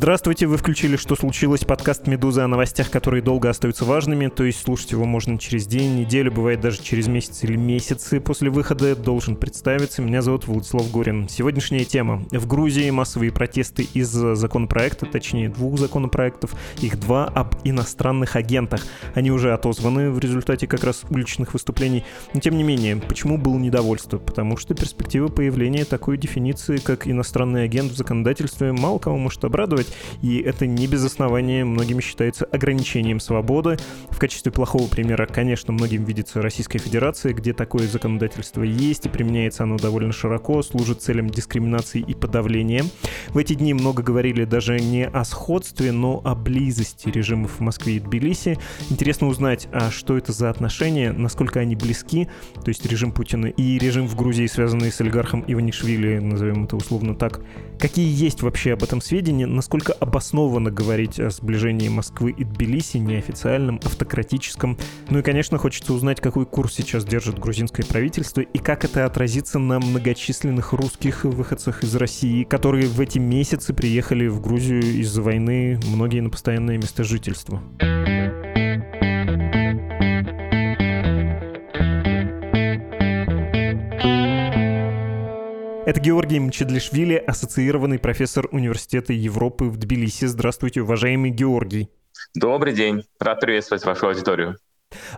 Здравствуйте, вы включили «Что случилось?» подкаст «Медузы» о новостях, которые долго остаются важными, то есть слушать его можно через день, неделю, бывает даже через месяц или месяцы после выхода. Должен представиться, меня зовут Владислав Горин. Сегодняшняя тема. В Грузии массовые протесты из-за законопроекта, точнее двух законопроектов, их два об иностранных агентах. Они уже отозваны в результате как раз уличных выступлений. Но тем не менее, почему было недовольство? Потому что перспектива появления такой дефиниции, как иностранный агент в законодательстве, мало кого может обрадовать, и это не без основания многими считается ограничением свободы. В качестве плохого примера, конечно, многим видится Российская Федерация, где такое законодательство есть, и применяется оно довольно широко, служит целям дискриминации и подавления. В эти дни много говорили даже не о сходстве, но о близости режимов в Москве и Тбилиси. Интересно узнать, а что это за отношения, насколько они близки, то есть режим Путина и режим в Грузии, связанный с олигархом Иванишвили, назовем это условно так. Какие есть вообще об этом сведения, насколько обоснованно говорить о сближении Москвы и Тбилиси, неофициальном, автократическом. Ну и, конечно, хочется узнать, какой курс сейчас держит грузинское правительство и как это отразится на многочисленных русских выходцах из России, которые в эти месяцы приехали в Грузию из-за войны, многие на постоянное место жительства. Это Георгий Мчедлишвили, ассоциированный профессор Университета Европы в Тбилиси. Здравствуйте, уважаемый Георгий. Добрый день. Рад приветствовать вашу аудиторию.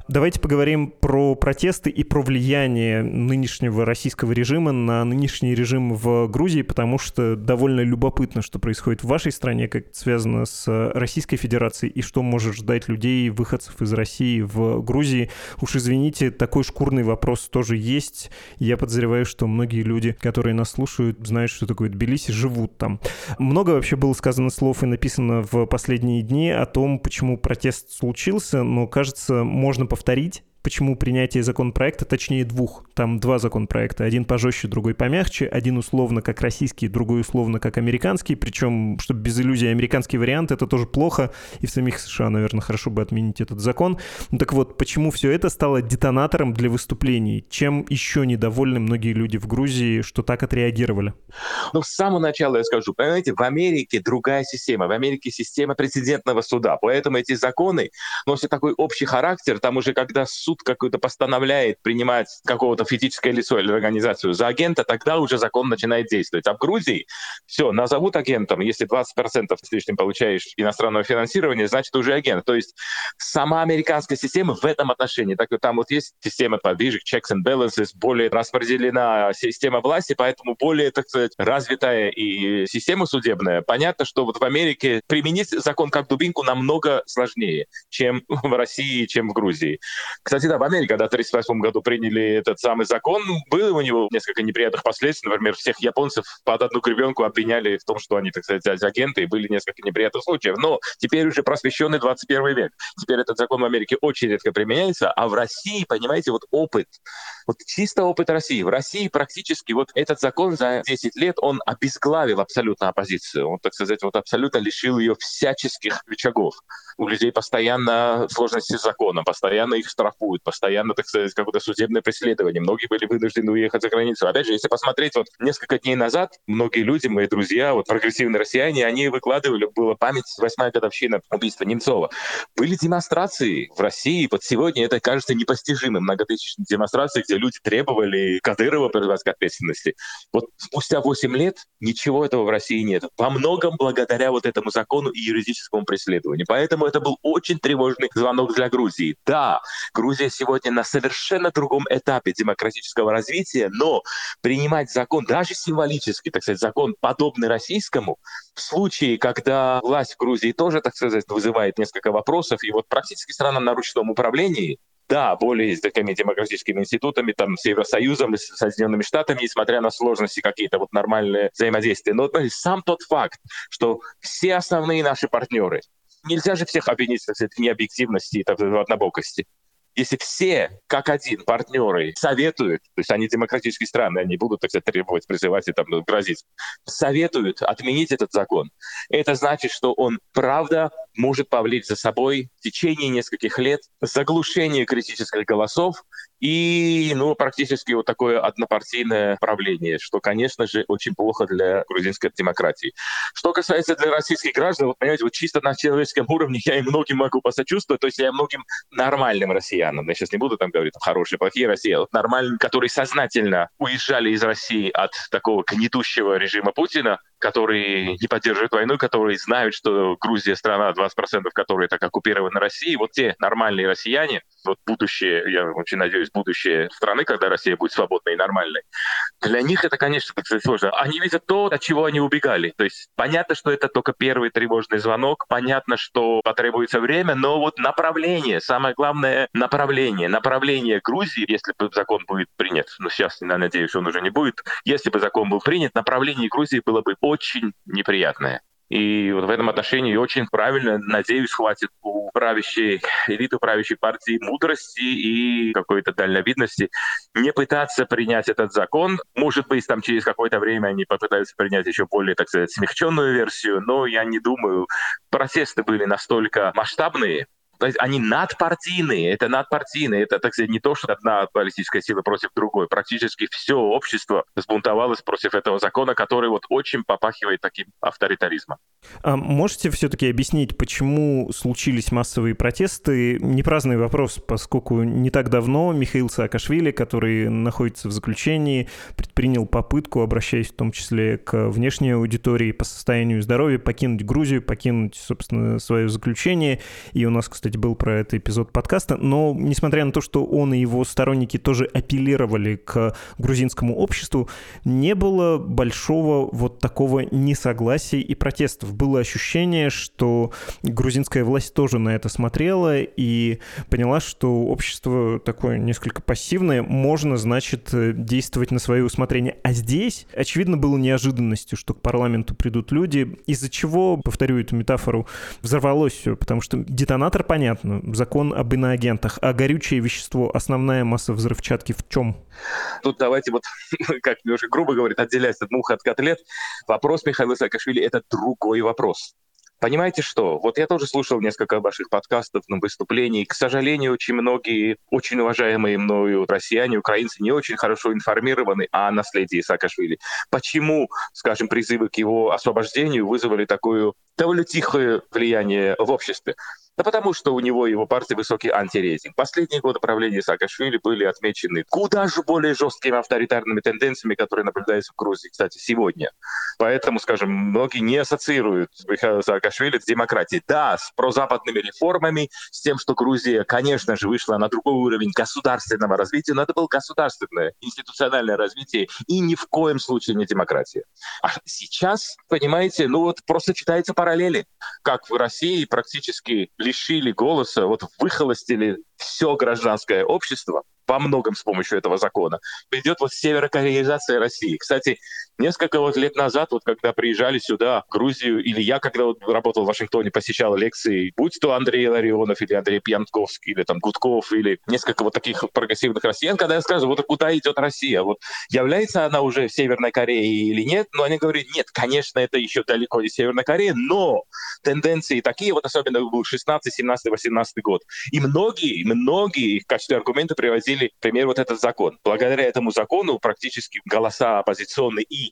Давайте поговорим про протесты и про влияние нынешнего российского режима на нынешний режим в Грузии, потому что довольно любопытно, что происходит в вашей стране, как это связано с Российской Федерацией, и что может ждать людей, выходцев из России в Грузии. Уж извините, такой шкурный вопрос тоже есть. Я подозреваю, что многие люди, которые нас слушают, знают, что такое Тбилиси, живут там. Много вообще было сказано слов и написано в последние дни о том, почему протест случился, но, кажется, можно повторить почему принятие законопроекта, точнее двух, там два законопроекта, один пожестче, другой помягче, один условно как российский, другой условно как американский, причем, чтобы без иллюзий, американский вариант, это тоже плохо, и в самих США, наверное, хорошо бы отменить этот закон. Ну так вот, почему все это стало детонатором для выступлений? Чем еще недовольны многие люди в Грузии, что так отреагировали? Ну, с самого начала я скажу, понимаете, в Америке другая система, в Америке система прецедентного суда, поэтому эти законы носят такой общий характер, там уже когда суд суд какой-то постановляет принимать какого-то физическое лицо или организацию за агента, тогда уже закон начинает действовать. А в Грузии все, назовут агентом, если 20% с лишним получаешь иностранного финансирования, значит уже агент. То есть сама американская система в этом отношении, так там вот есть система подвижек, checks and balances, более распределена система власти, поэтому более, так сказать, развитая и система судебная. Понятно, что вот в Америке применить закон как дубинку намного сложнее, чем в России, чем в Грузии. Кстати, да, в Америке, когда в 1938 году приняли этот самый закон, было у него несколько неприятных последствий. Например, всех японцев под одну гребенку обвиняли в том, что они, так сказать, агенты, и были несколько неприятных случаев. Но теперь уже просвещенный 21 век. Теперь этот закон в Америке очень редко применяется, а в России, понимаете, вот опыт, вот чисто опыт России. В России практически вот этот закон за 10 лет, он обезглавил абсолютно оппозицию. Он, так сказать, вот абсолютно лишил ее всяческих рычагов. У людей постоянно сложности с законом, постоянно их штрафуют, будет постоянно, так сказать, какое-то судебное преследование. Многие были вынуждены уехать за границу. Опять же, если посмотреть, вот несколько дней назад многие люди, мои друзья, вот прогрессивные россияне, они выкладывали, была память, восьмая годовщина убийства Немцова. Были демонстрации в России, вот сегодня это кажется непостижимым, многотысячные демонстрации, где люди требовали Кадырова призвать к ответственности. Вот спустя 8 лет ничего этого в России нет. Во многом благодаря вот этому закону и юридическому преследованию. Поэтому это был очень тревожный звонок для Грузии. Да, Грузия Грузия сегодня на совершенно другом этапе демократического развития, но принимать закон, даже символический, так сказать, закон, подобный российскому, в случае, когда власть в Грузии тоже, так сказать, вызывает несколько вопросов, и вот практически страна на ручном управлении, да, более с такими демократическими институтами, там, с Евросоюзом, с Соединенными Штатами, несмотря на сложности какие-то вот нормальные взаимодействия. Но сам тот факт, что все основные наши партнеры, нельзя же всех обвинить, так сказать, в необъективности и в однобокости если все, как один, партнеры советуют, то есть они демократические страны, они будут, так сказать, требовать, призывать и там грозить, советуют отменить этот закон, это значит, что он, правда, может повлечь за собой в течение нескольких лет заглушение критических голосов и, ну, практически вот такое однопартийное правление, что, конечно же, очень плохо для грузинской демократии. Что касается для российских граждан, вот, понимаете, вот чисто на человеческом уровне я и многим могу посочувствовать, то есть я многим нормальным россиянам, я сейчас не буду там говорить, хорошие, плохие россияне, вот нормальным, которые сознательно уезжали из России от такого гнетущего режима Путина, которые не поддерживают войну, которые знают, что Грузия страна 20%, которые так оккупированы Россией, вот те нормальные россияне, вот будущее, я очень надеюсь, будущее страны, когда Россия будет свободной и нормальной, для них это, конечно, так сказать, сложно. Они видят то, от чего они убегали. То есть понятно, что это только первый тревожный звонок, понятно, что потребуется время, но вот направление, самое главное, направление. Направление Грузии, если бы закон будет принят, но сейчас, я надеюсь, он уже не будет, если бы закон был принят, направление Грузии было бы очень неприятное. И вот в этом отношении очень правильно, надеюсь, хватит у правящей элиты, правящей партии мудрости и какой-то дальновидности не пытаться принять этот закон. Может быть, там через какое-то время они попытаются принять еще более, так сказать, смягченную версию, но я не думаю, протесты были настолько масштабные, то есть они надпартийные, это надпартийные, это, так сказать, не то, что одна политическая сила против другой. Практически все общество сбунтовалось против этого закона, который вот очень попахивает таким авторитаризмом. А можете все-таки объяснить, почему случились массовые протесты? Не праздный вопрос, поскольку не так давно Михаил Саакашвили, который находится в заключении, предпринял попытку, обращаясь в том числе к внешней аудитории по состоянию здоровья, покинуть Грузию, покинуть, собственно, свое заключение. И у нас, кстати, кстати, был про это эпизод подкаста, но несмотря на то, что он и его сторонники тоже апеллировали к грузинскому обществу, не было большого вот такого несогласия и протестов. Было ощущение, что грузинская власть тоже на это смотрела и поняла, что общество такое несколько пассивное, можно, значит, действовать на свое усмотрение. А здесь, очевидно, было неожиданностью, что к парламенту придут люди, из-за чего, повторю эту метафору, взорвалось все, потому что детонатор понятно. Закон об иноагентах. А горючее вещество, основная масса взрывчатки в чем? Тут давайте вот, как уже грубо говорит, отделять от мух от котлет. Вопрос Михаила Саакашвили — это другой вопрос. Понимаете что? Вот я тоже слушал несколько ваших подкастов, на выступлений. К сожалению, очень многие очень уважаемые мною россияне, украинцы не очень хорошо информированы о наследии Саакашвили. Почему, скажем, призывы к его освобождению вызвали такое довольно тихое влияние в обществе? Да потому что у него его партии высокий антирейтинг. Последние годы правления Саакашвили были отмечены куда же более жесткими авторитарными тенденциями, которые наблюдаются в Грузии, кстати, сегодня. Поэтому, скажем, многие не ассоциируют Михаила Саакашвили с демократией. Да, с прозападными реформами, с тем, что Грузия, конечно же, вышла на другой уровень государственного развития, но это было государственное, институциональное развитие и ни в коем случае не демократия. А сейчас, понимаете, ну вот просто читается параллели, как в России практически лишили голоса, вот выхолостили все гражданское общество, во многом с помощью этого закона, придет вот северокореизация России. Кстати, несколько вот лет назад, вот когда приезжали сюда, в Грузию, или я, когда вот работал в Вашингтоне, посещал лекции, будь то Андрей Ларионов, или Андрей Пьянковский, или там Гудков, или несколько вот таких прогрессивных россиян, когда я скажу, вот куда идет Россия, вот является она уже Северной Кореей или нет, но они говорят, нет, конечно, это еще далеко не Северная Корея, но тенденции такие, вот особенно был 16, 17, 18 год. И многие, многие в качестве аргумента привозили, например, вот этот закон. Благодаря этому закону практически голоса оппозиционные и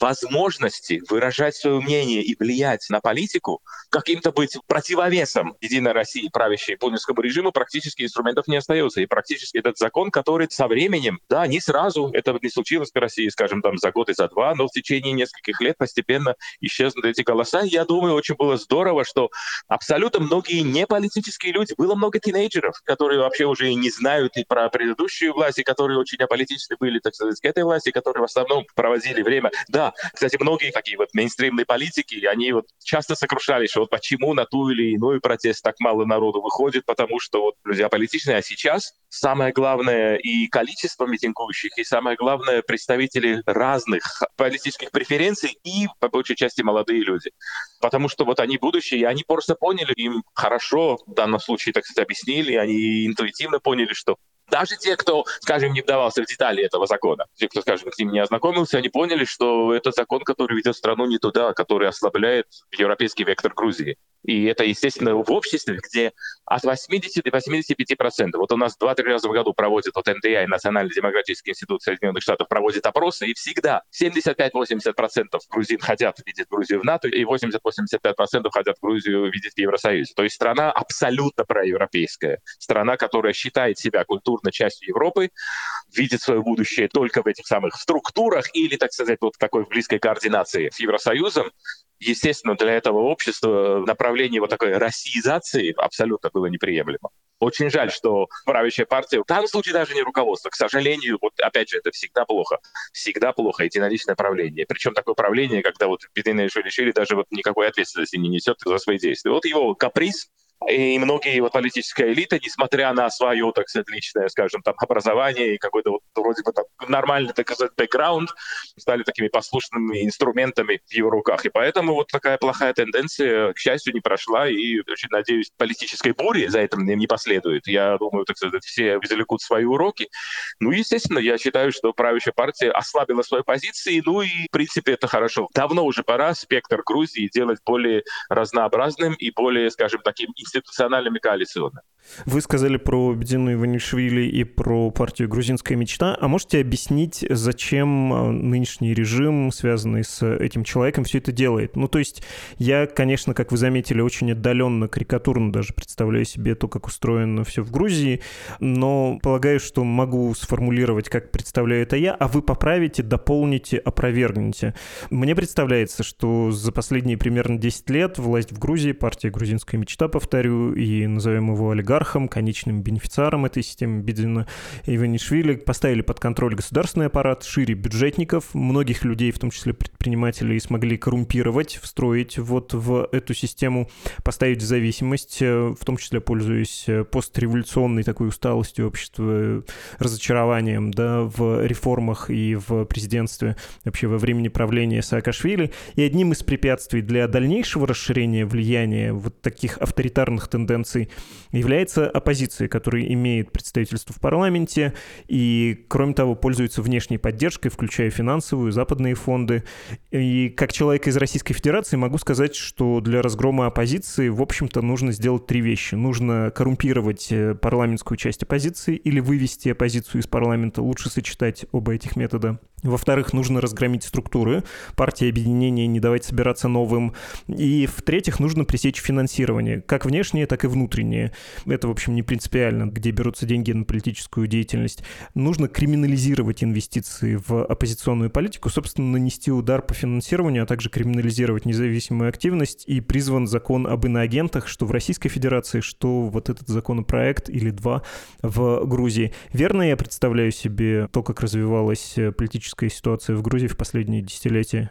возможности выражать свое мнение и влиять на политику, каким-то быть противовесом Единой России, правящей путинскому режиму, практически инструментов не остается. И практически этот закон, который со временем, да, не сразу, это не случилось в России, скажем, там за год и за два, но в течение нескольких лет постепенно исчезнут эти голоса. Я думаю, очень было здорово, что абсолютно многие неполитические люди, было много тинейджеров, которые вообще уже и не знают и про предыдущую власть, и которые очень аполитичны были, так сказать, к этой власти, которые в основном проводили время. Да, кстати, многие такие вот мейнстримные политики, они вот часто сокрушались, что вот почему на ту или иную протест так мало народу выходит, потому что вот люди аполитичные, а сейчас самое главное и количество митингующих, и самое главное представители разных политических преференций и, по большей части, молодые люди. Потому что вот они будущее, и они просто поняли, им хорошо в данном случае, так сказать, объяснили, они интуитивно поняли, что даже те, кто, скажем, не вдавался в детали этого закона, те, кто, скажем, с ним не ознакомился, они поняли, что это закон, который ведет страну не туда, который ослабляет европейский вектор Грузии. И это, естественно, в обществе, где от 80 до 85 процентов. Вот у нас 2-3 раза в году проводят вот НДИ, Национальный демократический институт Соединенных Штатов, проводит опросы, и всегда 75-80 процентов грузин хотят видеть Грузию в НАТО, и 80-85 процентов хотят Грузию видеть в Евросоюзе. То есть страна абсолютно проевропейская. Страна, которая считает себя культурной частью Европы, видит свое будущее только в этих самых структурах или, так сказать, вот такой близкой координации с Евросоюзом, Естественно, для этого общества направление вот такой россиизации абсолютно было неприемлемо. Очень жаль, что правящая партия, в данном случае даже не руководство, к сожалению, вот опять же, это всегда плохо. Всегда плохо единоличное правление. Причем такое правление, когда вот Бедина Шили даже вот никакой ответственности не несет за свои действия. Вот его каприз, и многие вот политическая элита, несмотря на свое, так сказать, личное, скажем, там, образование и какой-то вот вроде бы там нормальный, так сказать, бэкграунд, стали такими послушными инструментами в его руках. И поэтому вот такая плохая тенденция, к счастью, не прошла. И очень надеюсь, политической бури за этим не последует. Я думаю, так сказать, все извлекут свои уроки. Ну, естественно, я считаю, что правящая партия ослабила свои позиции. Ну и, в принципе, это хорошо. Давно уже пора спектр Грузии делать более разнообразным и более, скажем, таким институциональными коалиционными. Вы сказали про Бедину Иванишвили и про партию «Грузинская мечта». А можете объяснить, зачем э, нынешний режим, связанный с этим человеком, все это делает? Ну, то есть я, конечно, как вы заметили, очень отдаленно, карикатурно даже представляю себе то, как устроено все в Грузии, но полагаю, что могу сформулировать, как представляю это я, а вы поправите, дополните, опровергнете. Мне представляется, что за последние примерно 10 лет власть в Грузии, партия «Грузинская мечта», повторю, и назовем его олигарх, олигархом, конечным бенефициаром этой системы Бидина и Иванишвили, поставили под контроль государственный аппарат, шире бюджетников, многих людей, в том числе предпринимателей, смогли коррумпировать, встроить вот в эту систему, поставить в зависимость, э, в том числе пользуясь э, постреволюционной такой усталостью общества, разочарованием да, в реформах и в президентстве, вообще во времени правления Саакашвили. И одним из препятствий для дальнейшего расширения влияния вот таких авторитарных тенденций является является оппозицией, которая имеет представительство в парламенте и, кроме того, пользуется внешней поддержкой, включая финансовую, западные фонды. И как человек из Российской Федерации могу сказать, что для разгрома оппозиции, в общем-то, нужно сделать три вещи. Нужно коррумпировать э, парламентскую часть оппозиции или вывести оппозицию из парламента. Лучше сочетать оба этих метода. Во-вторых, нужно разгромить структуры партии объединения, не давать собираться новым. И в-третьих, нужно пресечь финансирование, как внешнее, так и внутреннее. Это, в общем, не принципиально, где берутся деньги на политическую деятельность. Нужно криминализировать инвестиции в оппозиционную политику, собственно, нанести удар по финансированию, а также криминализировать независимую активность. И призван закон об иноагентах, что в Российской Федерации, что вот этот законопроект или два в Грузии. Верно я представляю себе то, как развивалась политическая политическая ситуация в Грузии в последние десятилетия?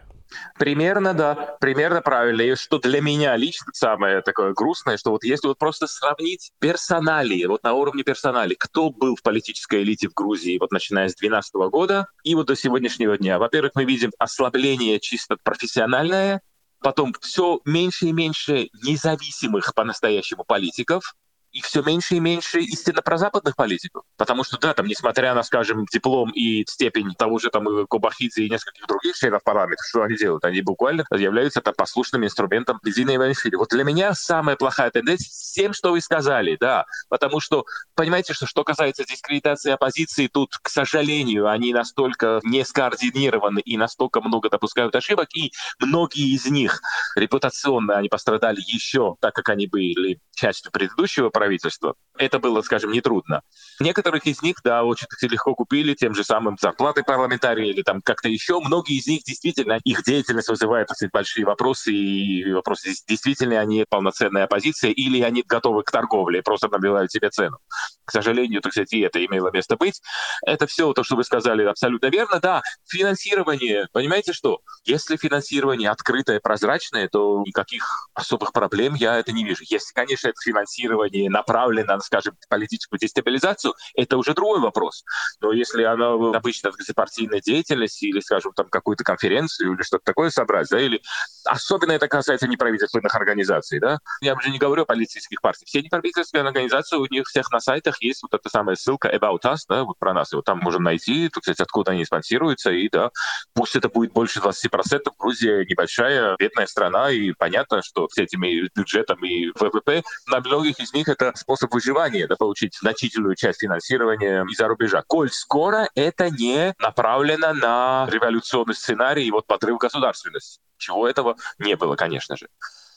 Примерно, да, примерно правильно. И что для меня лично самое такое грустное, что вот если вот просто сравнить персонали, вот на уровне персонали, кто был в политической элите в Грузии, вот начиная с 2012 года и вот до сегодняшнего дня. Во-первых, мы видим ослабление чисто профессиональное, потом все меньше и меньше независимых по-настоящему политиков, и все меньше и меньше истинно прозападных политиков. Потому что, да, там, несмотря на, скажем, диплом и степень того же там Кубахидзе и нескольких других членов парламента, что они делают? Они буквально являются там послушным инструментом Лизина Иванишвили. Вот для меня самая плохая тенденция с тем, что вы сказали, да, потому что, понимаете, что что касается дискредитации оппозиции, тут, к сожалению, они настолько не скоординированы и настолько много допускают ошибок, и многие из них репутационно они пострадали еще, так как они были частью предыдущего правительства, правительства. Это было, скажем, нетрудно. Некоторых из них, да, очень легко купили тем же самым зарплатой парламентария или там как-то еще. Многие из них действительно, их деятельность вызывает кстати, большие вопросы, и вопросы, действительно они полноценная оппозиция или они готовы к торговле, просто набивают себе цену. К сожалению, так сказать, и это имело место быть. Это все то, что вы сказали, абсолютно верно. Да, финансирование, понимаете что? Если финансирование открытое, прозрачное, то никаких особых проблем я это не вижу. Если, конечно, это финансирование направлена, скажем, политическую дестабилизацию, это уже другой вопрос. Но если она обычно партийная деятельность или, скажем, там какую-то конференцию или что-то такое собрать, да, или особенно это касается неправительственных организаций, да, я уже не говорю о политических партиях, все неправительственные организации, у них всех на сайтах есть вот эта самая ссылка About Us, да, вот про нас, и вот там можно найти, так сказать, откуда они спонсируются, и да, пусть это будет больше 20%, Грузия небольшая, бедная страна, и понятно, что с этими бюджетами и ВВП, на многих из них это способ выживания, да, получить значительную часть финансирования из-за рубежа. Коль скоро это не направлено на революционный сценарий и вот подрыв государственности. Чего этого не было, конечно же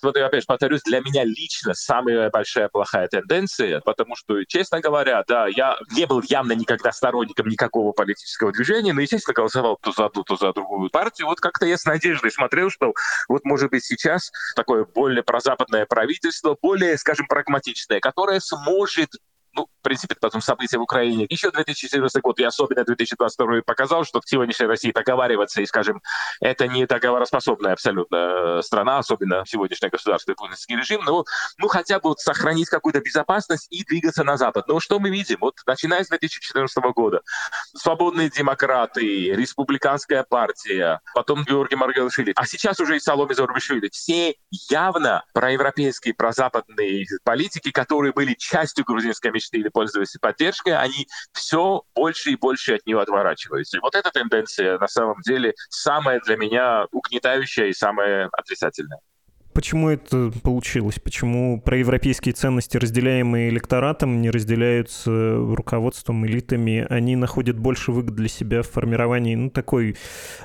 вот я опять же повторюсь, для меня лично самая большая плохая тенденция, потому что, честно говоря, да, я не был явно никогда сторонником никакого политического движения, но, естественно, голосовал то за одну, то за другую партию. Вот как-то я с надеждой смотрел, что вот, может быть, сейчас такое более прозападное правительство, более, скажем, прагматичное, которое сможет ну, в принципе, потом события в Украине. Еще 2014 год и особенно 2022 показал, что в сегодняшней России договариваться и, скажем, это не договороспособная абсолютно э, страна, особенно сегодняшнее государство и путинский режим, но ну, хотя бы вот сохранить какую-то безопасность и двигаться на Запад. Но что мы видим? Вот начиная с 2014 года, свободные демократы, республиканская партия, потом Георгий Маргалашвили, а сейчас уже и Соломе Зорбишвили, все явно проевропейские, прозападные политики, которые были частью грузинской мечты или пользуясь поддержкой, они все больше и больше от нее отворачиваются. И вот эта тенденция на самом деле самая для меня угнетающая и самая отрицательная. Почему это получилось? Почему проевропейские ценности, разделяемые электоратом, не разделяются руководством, элитами? Они находят больше выгод для себя в формировании, ну, такой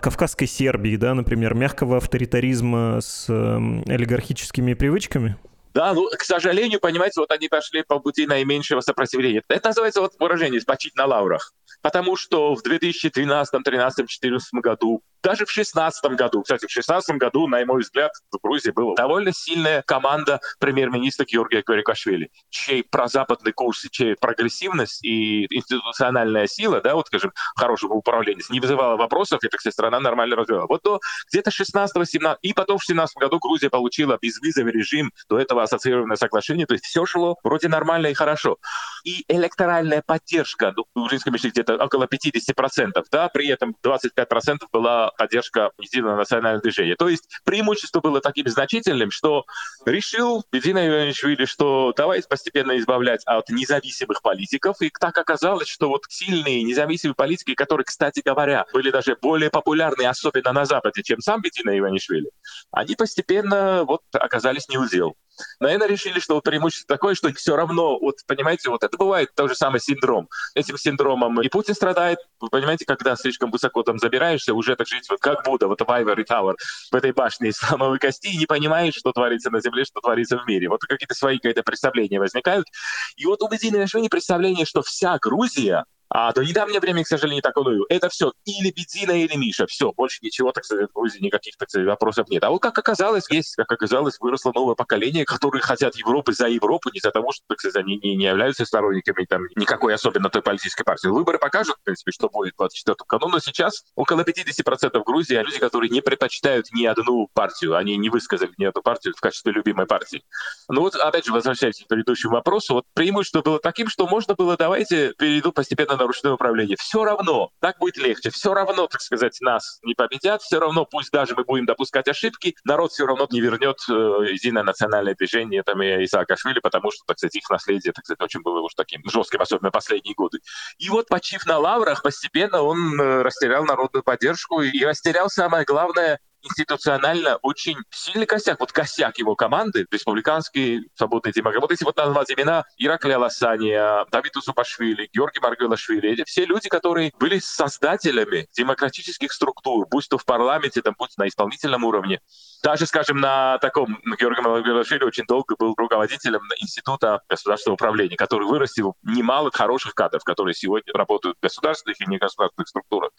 кавказской Сербии, да, например, мягкого авторитаризма с э, олигархическими привычками? Да, ну, к сожалению, понимаете, вот они пошли по пути наименьшего сопротивления. Это называется вот выражение «спочить на лаврах». Потому что в 2012, 2013, 2014 году даже в 2016 году, кстати, в 2016 году, на мой взгляд, в Грузии была довольно сильная команда премьер-министра Георгия Кверикашвили, чей прозападный курс, чей прогрессивность и институциональная сила, да, вот, скажем, хорошего управления, не вызывала вопросов, и, так сказать, страна нормально развивала. Вот до где-то 16-17, и потом в 17 году Грузия получила безвизовый режим, до этого ассоциированное соглашение, то есть все шло вроде нормально и хорошо. И электоральная поддержка, ну, в грузинском где-то около 50%, да, при этом 25% была поддержка единого национального движения. То есть преимущество было таким значительным, что решил Бедина Иванишвили, что давайте постепенно избавлять от независимых политиков. И так оказалось, что вот сильные независимые политики, которые, кстати говоря, были даже более популярны, особенно на Западе, чем сам Бедина Иванишвили, они постепенно вот оказались неудел. Наверное, решили, что вот преимущество такое, что все равно, вот понимаете, вот это бывает тот же самый синдром. Этим синдромом и Путин страдает, вы понимаете, когда слишком высоко там забираешься, уже так жить вот как Будда, вот в Ivory Tower, в этой башне из слоновой кости, и не понимаешь, что творится на Земле, что творится в мире. Вот какие-то свои какие-то представления возникают. И вот у Медины Ашвини представление, что вся Грузия а до недавнего времени, к сожалению, так оно Это все или Бедзина, или Миша. Все, больше ничего, так сказать, в Грузии никаких, так сказать, вопросов нет. А вот как оказалось, есть, как оказалось, выросло новое поколение, которые хотят Европы за Европу, не за того, что, так сказать, они не, не являются сторонниками там никакой особенно той политической партии. Выборы покажут, в принципе, что будет в 24 году, но сейчас около 50% в Грузии люди, которые не предпочитают ни одну партию, они не высказали ни одну партию в качестве любимой партии. Ну вот, опять же, возвращаясь к предыдущему вопросу, вот преимущество было таким, что можно было, давайте перейду постепенно на ручное управление. Все равно, так будет легче, все равно, так сказать, нас не победят, все равно, пусть даже мы будем допускать ошибки, народ все равно не вернет э, единое национальное движение там, и Исаакашвили, потому что, так сказать, их наследие, так сказать, очень было уж таким жестким, особенно последние годы. И вот, почив на лаврах, постепенно он э, растерял народную поддержку и растерял самое главное институционально очень сильный косяк. Вот косяк его команды, республиканские свободные демократы. Вот если вот назвать имена Иракля Ласания, Давиду Супашвили, Георгий Маргелашвили, эти все люди, которые были создателями демократических структур, будь то в парламенте, там, будь на исполнительном уровне. Даже, скажем, на таком Георгий Маргелашвили очень долго был руководителем Института государственного управления, который вырастил немало хороших кадров, которые сегодня работают в государственных и негосударственных структурах.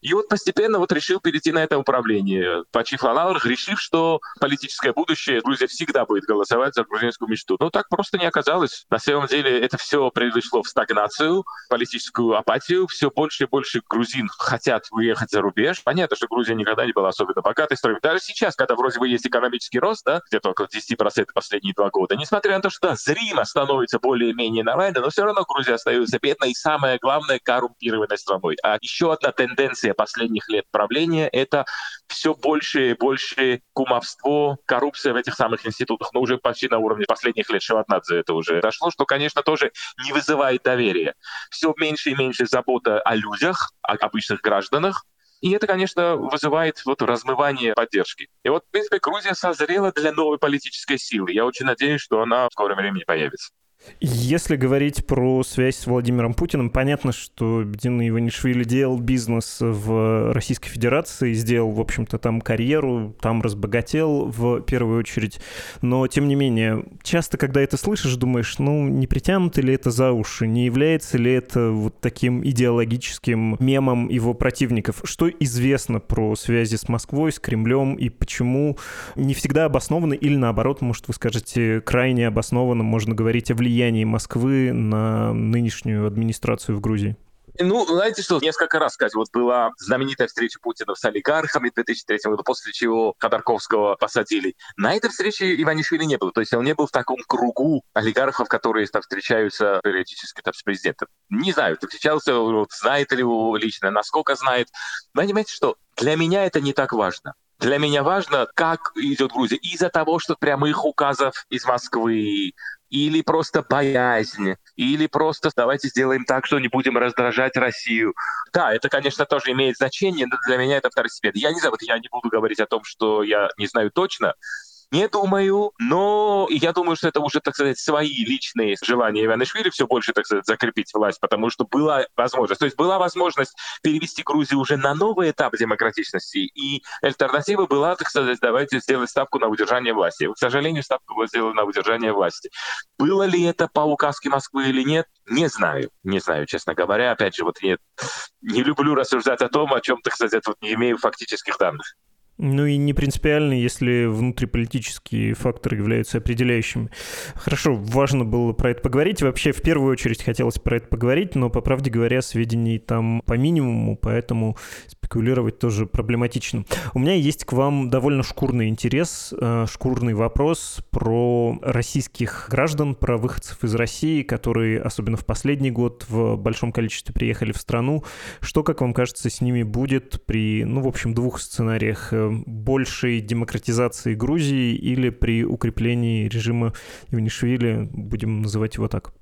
И вот постепенно вот решил перейти на это управление почив на лаврах, решив, что политическое будущее Грузия всегда будет голосовать за грузинскую мечту. Но так просто не оказалось. На самом деле это все произошло в стагнацию, политическую апатию. Все больше и больше грузин хотят уехать за рубеж. Понятно, что Грузия никогда не была особенно богатой страной. Даже сейчас, когда вроде бы есть экономический рост, да, где-то около 10% последние два года, несмотря на то, что да, зримо становится более-менее нормально, но все равно Грузия остается бедной и, самое главное, коррумпированной страной. А еще одна тенденция последних лет правления — это все больше и больше кумовство, коррупция в этих самых институтах, но уже почти на уровне последних лет Шеватнадзе это уже дошло, что, конечно, тоже не вызывает доверия. Все меньше и меньше забота о людях, о обычных гражданах, и это, конечно, вызывает вот размывание поддержки. И вот, в принципе, Грузия созрела для новой политической силы. Я очень надеюсь, что она в скором времени появится. Если говорить про связь с Владимиром Путиным, понятно, что Дина Иванишвили делал бизнес в Российской Федерации, сделал, в общем-то, там карьеру, там разбогател в первую очередь. Но, тем не менее, часто, когда это слышишь, думаешь, ну, не притянуто ли это за уши, не является ли это вот таким идеологическим мемом его противников? Что известно про связи с Москвой, с Кремлем и почему не всегда обоснованы или, наоборот, может, вы скажете, крайне обоснованно можно говорить о влиянии влиянии Москвы на нынешнюю администрацию в Грузии? Ну, знаете что, несколько раз, кстати, вот была знаменитая встреча Путина с олигархами в 2003 году, после чего Ходорковского посадили. На этой встрече Иванишвили не было, то есть он не был в таком кругу олигархов, которые там встречаются периодически там, с президентом. Не знаю, встречался, вот, знает ли его лично, насколько знает. Но понимаете что, для меня это не так важно. Для меня важно, как идет Грузия. Из-за того, что прямых указов из Москвы, или просто боязнь, или просто давайте сделаем так, что не будем раздражать Россию. Да, это, конечно, тоже имеет значение, но для меня это второстепенно. Я не знаю, вот я не буду говорить о том, что я не знаю точно, не думаю, но я думаю, что это уже, так сказать, свои личные желания Иванишвили все больше, так сказать, закрепить власть, потому что была возможность. То есть была возможность перевести Грузию уже на новый этап демократичности, и альтернатива была, так сказать, давайте сделать ставку на удержание власти. К сожалению, ставка была сделана на удержание власти. Было ли это по указке Москвы или нет, не знаю. Не знаю, честно говоря. Опять же, вот нет, не люблю рассуждать о том, о чем, так сказать, вот не имею фактических данных. Ну и не принципиально, если внутриполитические факторы являются определяющими. Хорошо, важно было про это поговорить. Вообще, в первую очередь хотелось про это поговорить, но, по правде говоря, сведений там по минимуму, поэтому спекулировать тоже проблематично. У меня есть к вам довольно шкурный интерес, э, шкурный вопрос про российских граждан, про выходцев из России, которые, особенно в последний год, в большом количестве приехали в страну. Что, как вам кажется, с ними будет при, ну, в общем, двух сценариях э, большей демократизации Грузии или при укреплении режима Иванишвили, будем называть его так?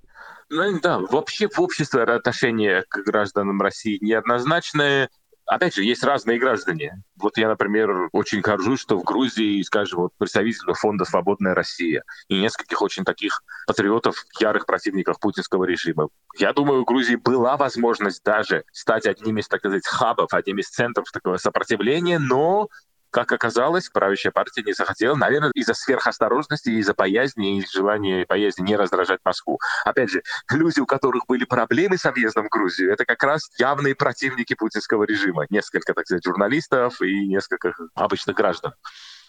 Ну да, вообще в обществе отношение к гражданам России неоднозначное. Опять же, есть разные граждане. Вот я, например, очень горжусь, что в Грузии, скажем, вот представитель фонда «Свободная Россия» и нескольких очень таких патриотов, ярых противников путинского режима. Я думаю, у Грузии была возможность даже стать одним из, так сказать, хабов, одним из центров такого сопротивления, но как оказалось, правящая партия не захотела, наверное, из-за сверхосторожности, из-за боязни, из желания боязни не раздражать Москву. Опять же, люди, у которых были проблемы с объездом в Грузию, это как раз явные противники путинского режима. Несколько, так сказать, журналистов и несколько обычных граждан.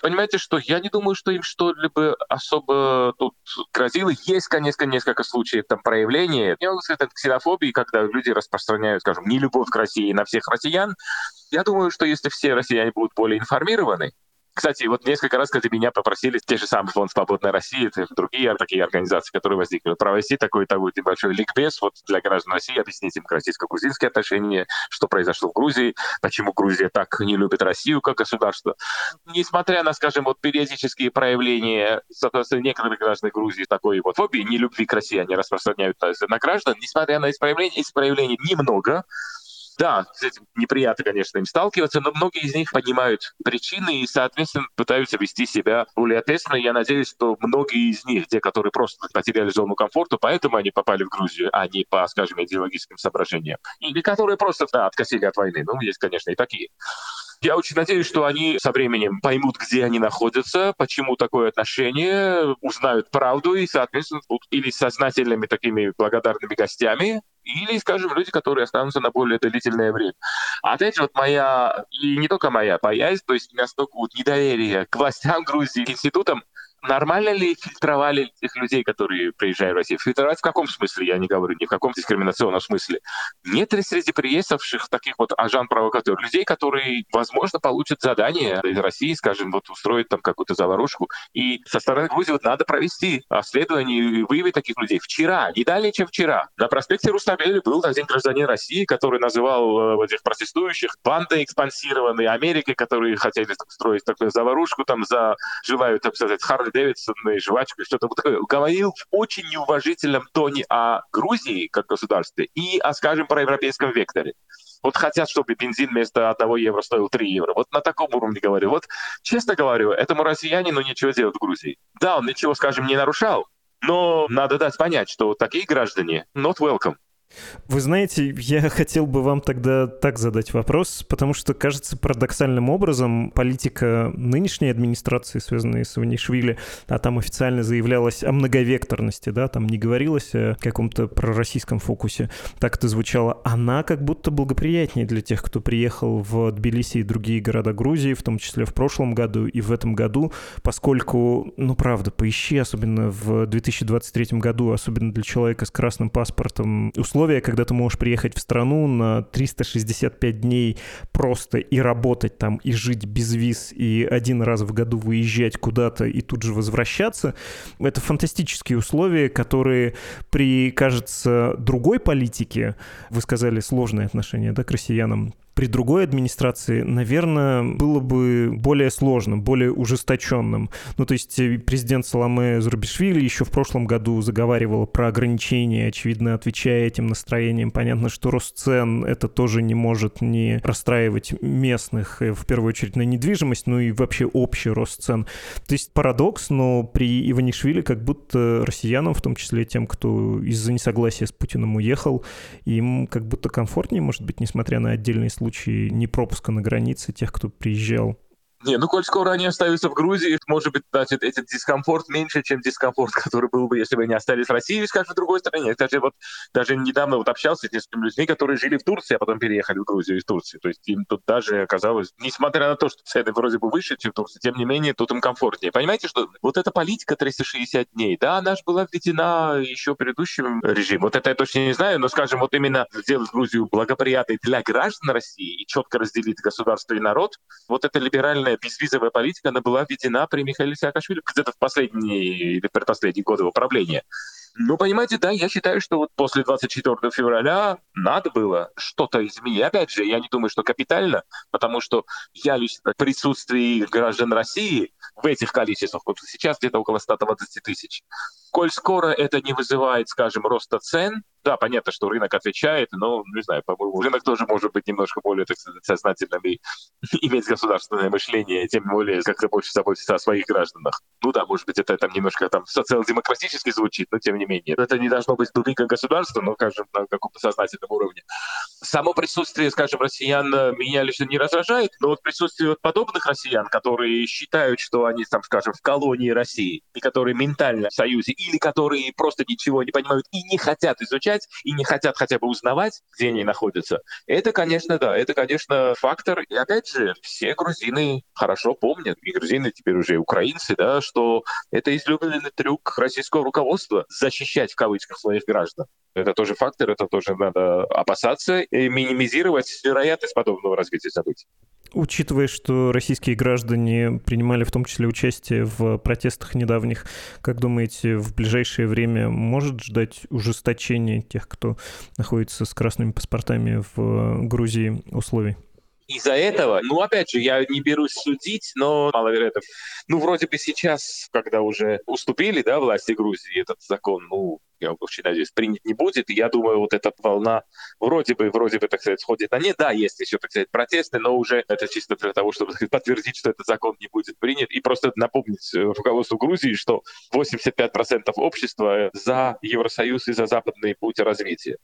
Понимаете, что я не думаю, что им что-либо особо тут грозило. Есть, конечно, несколько случаев там проявления. Я могу сказать, ксенофобии, когда люди распространяют, скажем, нелюбовь к России на всех россиян. Я думаю, что если все россияне будут более информированы, кстати, вот несколько раз, когда меня попросили, те же самые фонд «Свободная Россия», и другие такие организации, которые возникли, провести такой, такой небольшой ликбез вот для граждан России, объяснить им российско-грузинские отношения, что произошло в Грузии, почему Грузия так не любит Россию как государство. Несмотря на, скажем, вот периодические проявления соответственно, некоторых граждан Грузии такой вот фобии, не любви к России, они распространяют на граждан, несмотря на эти проявления, эти проявлений немного, да, с этим неприятно, конечно, им сталкиваться, но многие из них понимают причины и, соответственно, пытаются вести себя более ответственно. Я надеюсь, что многие из них, те, которые просто потеряли зону комфорта, поэтому они попали в Грузию, а не по, скажем, идеологическим соображениям. Или которые просто да, откосили от войны. Ну, есть, конечно, и такие. Я очень надеюсь, что они со временем поймут, где они находятся, почему такое отношение, узнают правду и, соответственно, будут или сознательными такими благодарными гостями, или, скажем, люди, которые останутся на более длительное время. А опять же, вот моя, и не только моя боязнь, то есть настолько вот недоверие к властям Грузии, к институтам, Нормально ли фильтровали этих людей, которые приезжают в Россию? Фильтровать в каком смысле, я не говорю, ни в каком дискриминационном смысле. Нет ли среди приехавших таких вот ажан-провокаторов, людей, которые, возможно, получат задание из России, скажем, вот устроить там какую-то заварушку, и со стороны Грузии вот надо провести обследование и выявить таких людей. Вчера, не далее, чем вчера, на проспекте Руставели был один гражданин России, который называл э, этих протестующих бандой экспансированной Америкой, которые хотели строить такую заварушку, там за желают, так сказать, Харли Дэвидсон и жвачку, что-то такое, говорил в очень неуважительном тоне о Грузии как государстве и, о, скажем, про европейском векторе. Вот хотят, чтобы бензин вместо 1 евро стоил 3 евро. Вот на таком уровне говорю. Вот, честно говорю, этому россиянину нечего делать в Грузии. Да, он ничего, скажем, не нарушал, но надо дать понять, что такие граждане not welcome. Вы знаете, я хотел бы вам тогда так задать вопрос, потому что, кажется, парадоксальным образом политика нынешней администрации, связанной с Иванишвили, а там официально заявлялось о многовекторности, да, там не говорилось о каком-то пророссийском фокусе, так это звучало, она как будто благоприятнее для тех, кто приехал в Тбилиси и другие города Грузии, в том числе в прошлом году и в этом году, поскольку, ну правда, поищи, особенно в 2023 году, особенно для человека с красным паспортом, условия условия, когда ты можешь приехать в страну на 365 дней просто и работать там, и жить без виз, и один раз в году выезжать куда-то и тут же возвращаться, это фантастические условия, которые при, кажется, другой политике, вы сказали, сложные отношения, да, к россиянам, при другой администрации, наверное, было бы более сложным, более ужесточенным. Ну, то есть э, президент Саламе Зурбишвили еще в прошлом году заговаривал про ограничения, очевидно, отвечая этим настроениям. Понятно, что рост цен это тоже не может не расстраивать местных, э, в первую очередь на недвижимость, ну и вообще общий рост цен. То есть парадокс, но при Иванишвили как будто россиянам, в том числе тем, кто из-за несогласия с Путиным уехал, им как будто комфортнее, может быть, несмотря на отдельные случаи случае непропуска на границе тех, кто приезжал не, ну коль скоро они остаются в Грузии, может быть, значит, этот дискомфорт меньше, чем дискомфорт, который был бы, если бы они остались в России, скажем, в другой стране. Кстати, вот даже недавно вот общался с несколькими людьми, которые жили в Турции, а потом переехали в Грузию из Турции. То есть им тут даже оказалось, несмотря на то, что цены вроде бы выше, чем в Турции, тем не менее, тут им комфортнее. Понимаете, что вот эта политика 360 дней, да, она же была введена еще предыдущим режимом. Вот это я точно не знаю, но, скажем, вот именно сделать Грузию благоприятной для граждан России и четко разделить государство и народ, вот это либеральная безвизовая политика, она была введена при Михаиле Саакашвили где-то в последние или предпоследние годы его правления. Ну, понимаете, да, я считаю, что вот после 24 февраля надо было что-то изменить. Опять же, я не думаю, что капитально, потому что я лично в присутствии граждан России в этих количествах, вот сейчас где-то около 120 тысяч, коль скоро это не вызывает, скажем, роста цен, да, понятно, что рынок отвечает, но, не знаю, по-моему, рынок тоже может быть немножко более, так сказать, сознательным и иметь государственное мышление, тем более как-то больше заботиться о своих гражданах. Ну да, может быть, это там немножко там социал-демократически звучит, но тем не менее. Это не должно быть дубинка государства, но, скажем, на каком-то сознательном уровне. Само присутствие, скажем, россиян меня лично не раздражает, но вот присутствие вот подобных россиян, которые считают, что они, там, скажем, в колонии России, и которые ментально в союзе, или которые просто ничего не понимают и не хотят изучать, и не хотят хотя бы узнавать, где они находятся, это, конечно, да, это, конечно, фактор. И опять же, все грузины хорошо помнят, и грузины теперь уже украинцы, да, что это излюбленный трюк российского руководства защищать в кавычках своих граждан. Это тоже фактор, это тоже надо опасаться и минимизировать вероятность подобного развития событий. Учитывая, что российские граждане принимали в том числе участие в протестах недавних, как думаете, в ближайшее время может ждать ужесточение тех, кто находится с красными паспортами в Грузии условий? из-за этого, ну, опять же, я не берусь судить, но маловероятно. Ну, вроде бы сейчас, когда уже уступили, да, власти Грузии этот закон, ну, я очень надеюсь, принят не будет. Я думаю, вот эта волна вроде бы, вроде бы, так сказать, сходит на нет. Да, есть еще, так сказать, протесты, но уже это чисто для того, чтобы сказать, подтвердить, что этот закон не будет принят. И просто напомнить э, руководству Грузии, что 85% общества за Евросоюз и за западный путь развития.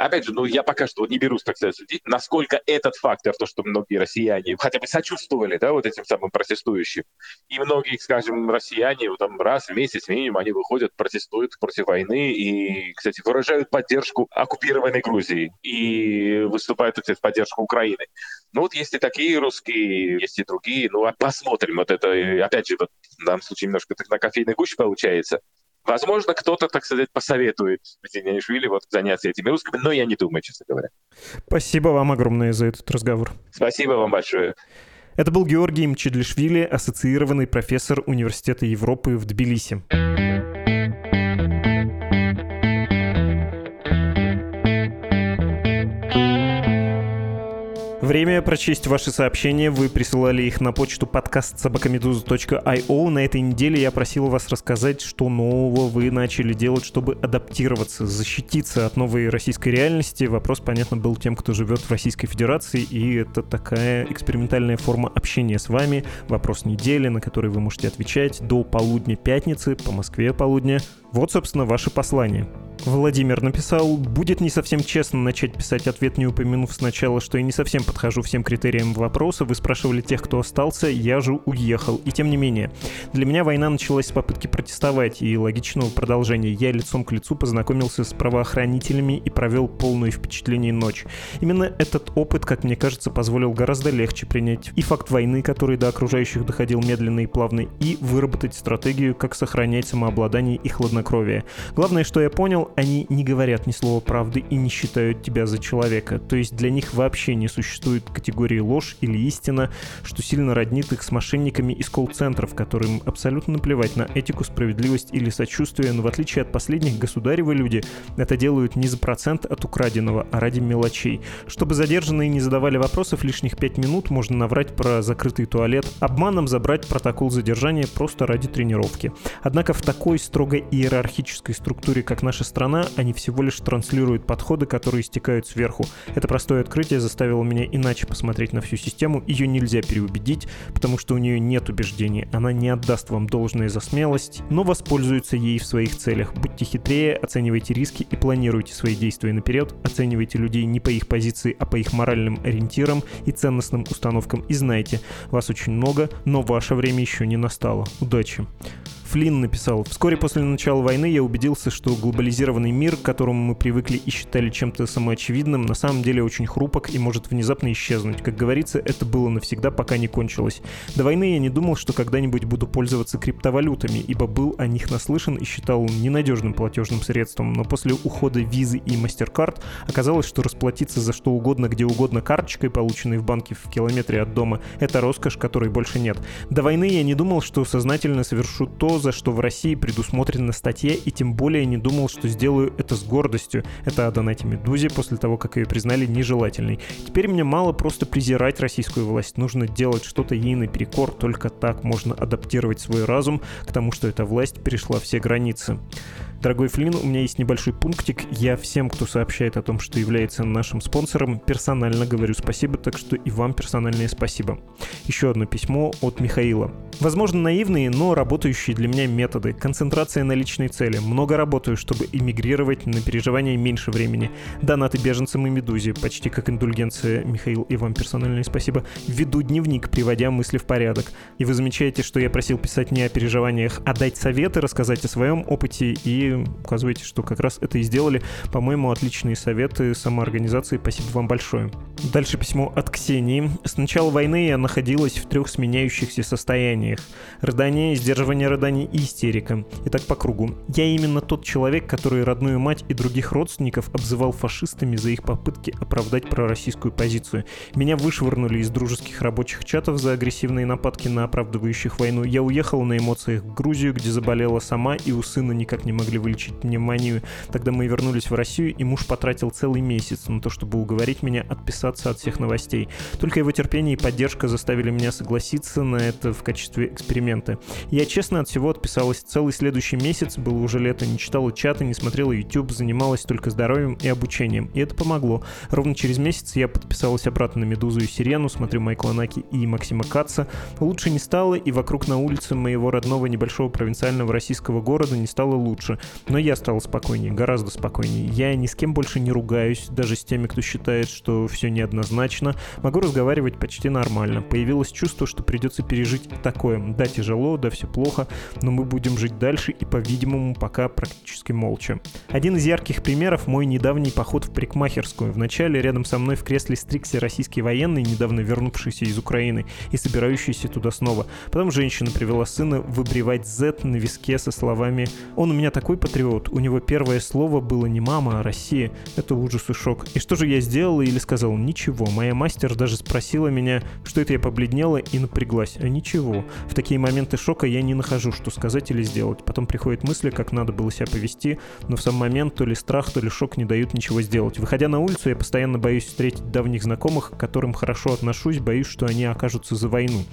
Опять же, ну, я пока что не берусь, так сказать, судить, насколько этот фактор, то, что многие россияне хотя бы сочувствовали, да, вот этим самым протестующим, и многие, скажем, россияне, вот, там, раз в месяц минимум они выходят, протестуют против войны и, кстати, выражают поддержку оккупированной Грузии и выступают, кстати, в поддержку Украины. Ну, вот есть и такие русские, есть и другие, ну, а посмотрим, вот это, опять же, вот, в данном случае немножко так на кофейной гуще получается, Возможно, кто-то, так сказать, посоветует Зинянишвили вот заняться этими русскими, но я не думаю, честно говоря. Спасибо вам огромное за этот разговор. Спасибо вам большое. Это был Георгий Мчедлишвили, ассоциированный профессор Университета Европы в Тбилиси. Время прочесть ваши сообщения. Вы присылали их на почту подкаст собакамедуза.io. На этой неделе я просил вас рассказать, что нового вы начали делать, чтобы адаптироваться, защититься от новой российской реальности. Вопрос, понятно, был тем, кто живет в Российской Федерации, и это такая экспериментальная форма общения с вами. Вопрос недели, на который вы можете отвечать до полудня пятницы, по Москве полудня. Вот, собственно, ваше послание. Владимир написал, будет не совсем честно начать писать ответ, не упомянув сначала, что я не совсем подхожу всем критериям вопроса. Вы спрашивали тех, кто остался, я же уехал. И тем не менее, для меня война началась с попытки протестовать и логичного продолжения. Я лицом к лицу познакомился с правоохранителями и провел полное впечатление ночь. Именно этот опыт, как мне кажется, позволил гораздо легче принять и факт войны, который до окружающих доходил медленно и плавно, и выработать стратегию, как сохранять самообладание и хладнокровие. Главное, что я понял, они не говорят ни слова правды и не считают тебя за человека. То есть для них вообще не существует категории ложь или истина, что сильно роднит их с мошенниками из колл-центров, которым абсолютно наплевать на этику, справедливость или сочувствие, но в отличие от последних государевы люди это делают не за процент от украденного, а ради мелочей. Чтобы задержанные не задавали вопросов лишних пять минут, можно наврать про закрытый туалет, обманом забрать протокол задержания просто ради тренировки. Однако в такой строго иерархической структуре, как наша страна, они всего лишь транслируют подходы, которые стекают сверху. Это простое открытие заставило меня иначе посмотреть на всю систему. Ее нельзя переубедить, потому что у нее нет убеждений. Она не отдаст вам должное за смелость, но воспользуется ей в своих целях. Будьте хитрее, оценивайте риски и планируйте свои действия наперед. Оценивайте людей не по их позиции, а по их моральным ориентирам и ценностным установкам. И знайте, вас очень много, но ваше время еще не настало. Удачи! Флинн написал, «Вскоре после начала войны я убедился, что глобализированный мир, к которому мы привыкли и считали чем-то самоочевидным, на самом деле очень хрупок и может внезапно исчезнуть. Как говорится, это было навсегда, пока не кончилось. До войны я не думал, что когда-нибудь буду пользоваться криптовалютами, ибо был о них наслышан и считал ненадежным платежным средством, но после ухода визы и MasterCard оказалось, что расплатиться за что угодно, где угодно карточкой, полученной в банке в километре от дома, это роскошь, которой больше нет. До войны я не думал, что сознательно совершу то, за что в России предусмотрена статья, и тем более не думал, что сделаю это с гордостью. Это о Донате Медузе после того, как ее признали нежелательной. Теперь мне мало просто презирать российскую власть, нужно делать что-то ей наперекор, только так можно адаптировать свой разум к тому, что эта власть перешла все границы. Дорогой Флин, у меня есть небольшой пунктик. Я всем, кто сообщает о том, что является нашим спонсором, персонально говорю спасибо, так что и вам персональное спасибо. Еще одно письмо от Михаила. Возможно, наивные, но работающие для меня методы. Концентрация на личной цели. Много работаю, чтобы эмигрировать на переживание меньше времени. Донаты беженцам и медузе, почти как индульгенция. Михаил, и вам персональное спасибо. Веду дневник, приводя мысли в порядок. И вы замечаете, что я просил писать не о переживаниях, а дать советы, рассказать о своем опыте и указываете, что как раз это и сделали. По-моему, отличные советы самоорганизации. Спасибо вам большое. Дальше письмо от Ксении. С начала войны я находилась в трех сменяющихся состояниях. Рыдание, сдерживание рыданий и истерика. И так по кругу. Я именно тот человек, который родную мать и других родственников обзывал фашистами за их попытки оправдать пророссийскую позицию. Меня вышвырнули из дружеских рабочих чатов за агрессивные нападки на оправдывающих войну. Я уехала на эмоциях в Грузию, где заболела сама, и у сына никак не могли вылечить пневмонию. Тогда мы вернулись в Россию, и муж потратил целый месяц на то, чтобы уговорить меня отписаться от всех новостей. Только его терпение и поддержка заставили меня согласиться на это в качестве эксперимента. Я честно от всего отписалась. Целый следующий месяц, было уже лето, не читала чаты, не смотрела YouTube, занималась только здоровьем и обучением. И это помогло. Ровно через месяц я подписалась обратно на «Медузу» и «Сирену», смотрю Майкла Наки и Максима Каца. Лучше не стало, и вокруг на улице моего родного небольшого провинциального российского города не стало лучше. Но я стал спокойнее, гораздо спокойнее. Я ни с кем больше не ругаюсь, даже с теми, кто считает, что все неоднозначно. Могу разговаривать почти нормально. Появилось чувство, что придется пережить такое. Да, тяжело, да, все плохо, но мы будем жить дальше и, по-видимому, пока практически молча. Один из ярких примеров — мой недавний поход в парикмахерскую. Вначале рядом со мной в кресле стрикся российский военный, недавно вернувшийся из Украины и собирающийся туда снова. Потом женщина привела сына выбривать Z на виске со словами «Он у меня такой патриот, у него первое слово было не мама, а Россия». Это ужас и шок. И что же я сделала или сказал? Ничего. Моя мастер даже спросила меня, что это я побледнела и напряглась. А ничего. В такие моменты шока я не нахожу, что сказать или сделать. Потом приходят мысли, как надо было себя повести, но в сам момент то ли страх, то ли шок не дают ничего сделать. Выходя на улицу, я постоянно боюсь встретить давних знакомых, к которым хорошо отношусь, боюсь, что они окажутся за войну.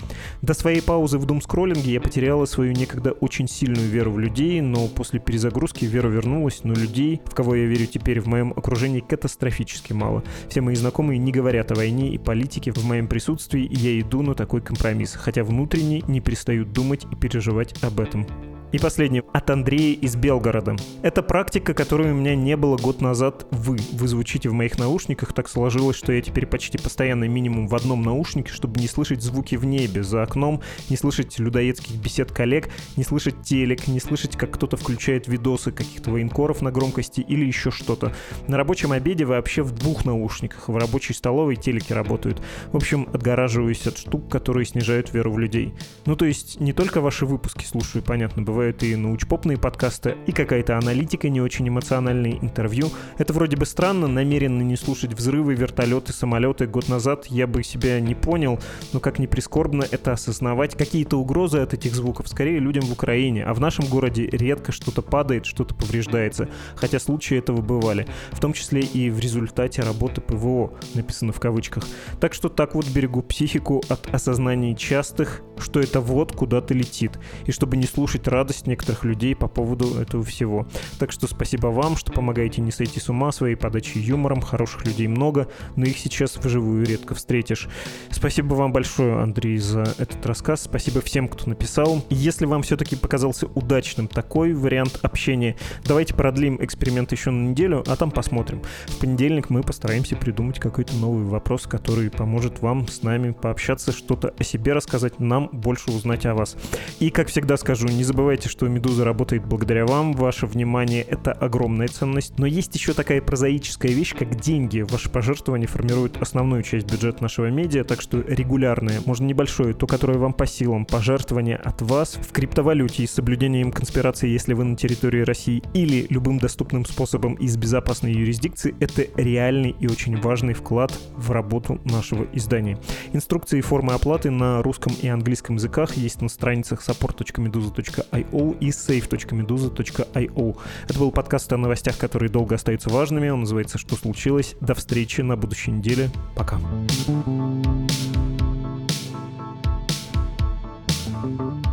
До своей паузы в думскроллинге я потеряла свою некогда очень сильную веру в людей, но после перезагрузки вера вернулась, но людей, в кого я верю теперь, в моем окружении катастрофически мало. Все мои знакомые не говорят о войне и политике в моем присутствии, и я иду на такой компромисс, хотя внутренне не перестаю думать и переживать об этом. И последний от Андрея из Белгорода. Это практика, которой у меня не было год назад вы. Вы звучите в моих наушниках. Так сложилось, что я теперь почти постоянно минимум в одном наушнике, чтобы не слышать звуки в небе за окном, не слышать людоедских бесед коллег, не слышать телек, не слышать, как кто-то включает видосы каких-то военкоров на громкости или еще что-то. На рабочем обеде вообще в двух наушниках. В рабочей столовой телеки работают. В общем, отгораживаюсь от штук, которые снижают веру в людей. Ну, то есть, не только ваши выпуски слушаю, понятно, бывает бывают и научпопные подкасты, и какая-то аналитика, не очень эмоциональные интервью. Это вроде бы странно, намеренно не слушать взрывы, вертолеты, самолеты. Год назад я бы себя не понял, но как ни прискорбно это осознавать. Какие-то угрозы от этих звуков скорее людям в Украине, а в нашем городе редко что-то падает, что-то повреждается, хотя случаи этого бывали, в том числе и в результате работы ПВО, написано в кавычках. Так что так вот берегу психику от осознания частых, что это вот куда-то летит, и чтобы не слушать радость радость некоторых людей по поводу этого всего. Так что спасибо вам, что помогаете не сойти с ума своей подачей юмором. Хороших людей много, но их сейчас вживую редко встретишь. Спасибо вам большое, Андрей, за этот рассказ. Спасибо всем, кто написал. Если вам все-таки показался удачным такой вариант общения, давайте продлим эксперимент еще на неделю, а там посмотрим. В понедельник мы постараемся придумать какой-то новый вопрос, который поможет вам с нами пообщаться, что-то о себе рассказать, нам больше узнать о вас. И, как всегда скажу, не забывайте забывайте, что «Медуза» работает благодаря вам. Ваше внимание — это огромная ценность. Но есть еще такая прозаическая вещь, как деньги. Ваши пожертвования формируют основную часть бюджета нашего медиа, так что регулярное, можно небольшое, то, которое вам по силам, пожертвование от вас в криптовалюте и с соблюдением конспирации, если вы на территории России, или любым доступным способом из безопасной юрисдикции, это реальный и очень важный вклад в работу нашего издания. Инструкции и формы оплаты на русском и английском языках есть на страницах support.meduza.io safe.io и safe.meduza.io. Это был подкаст о новостях, которые долго остаются важными. Он называется «Что случилось?». До встречи на будущей неделе. Пока. Thank you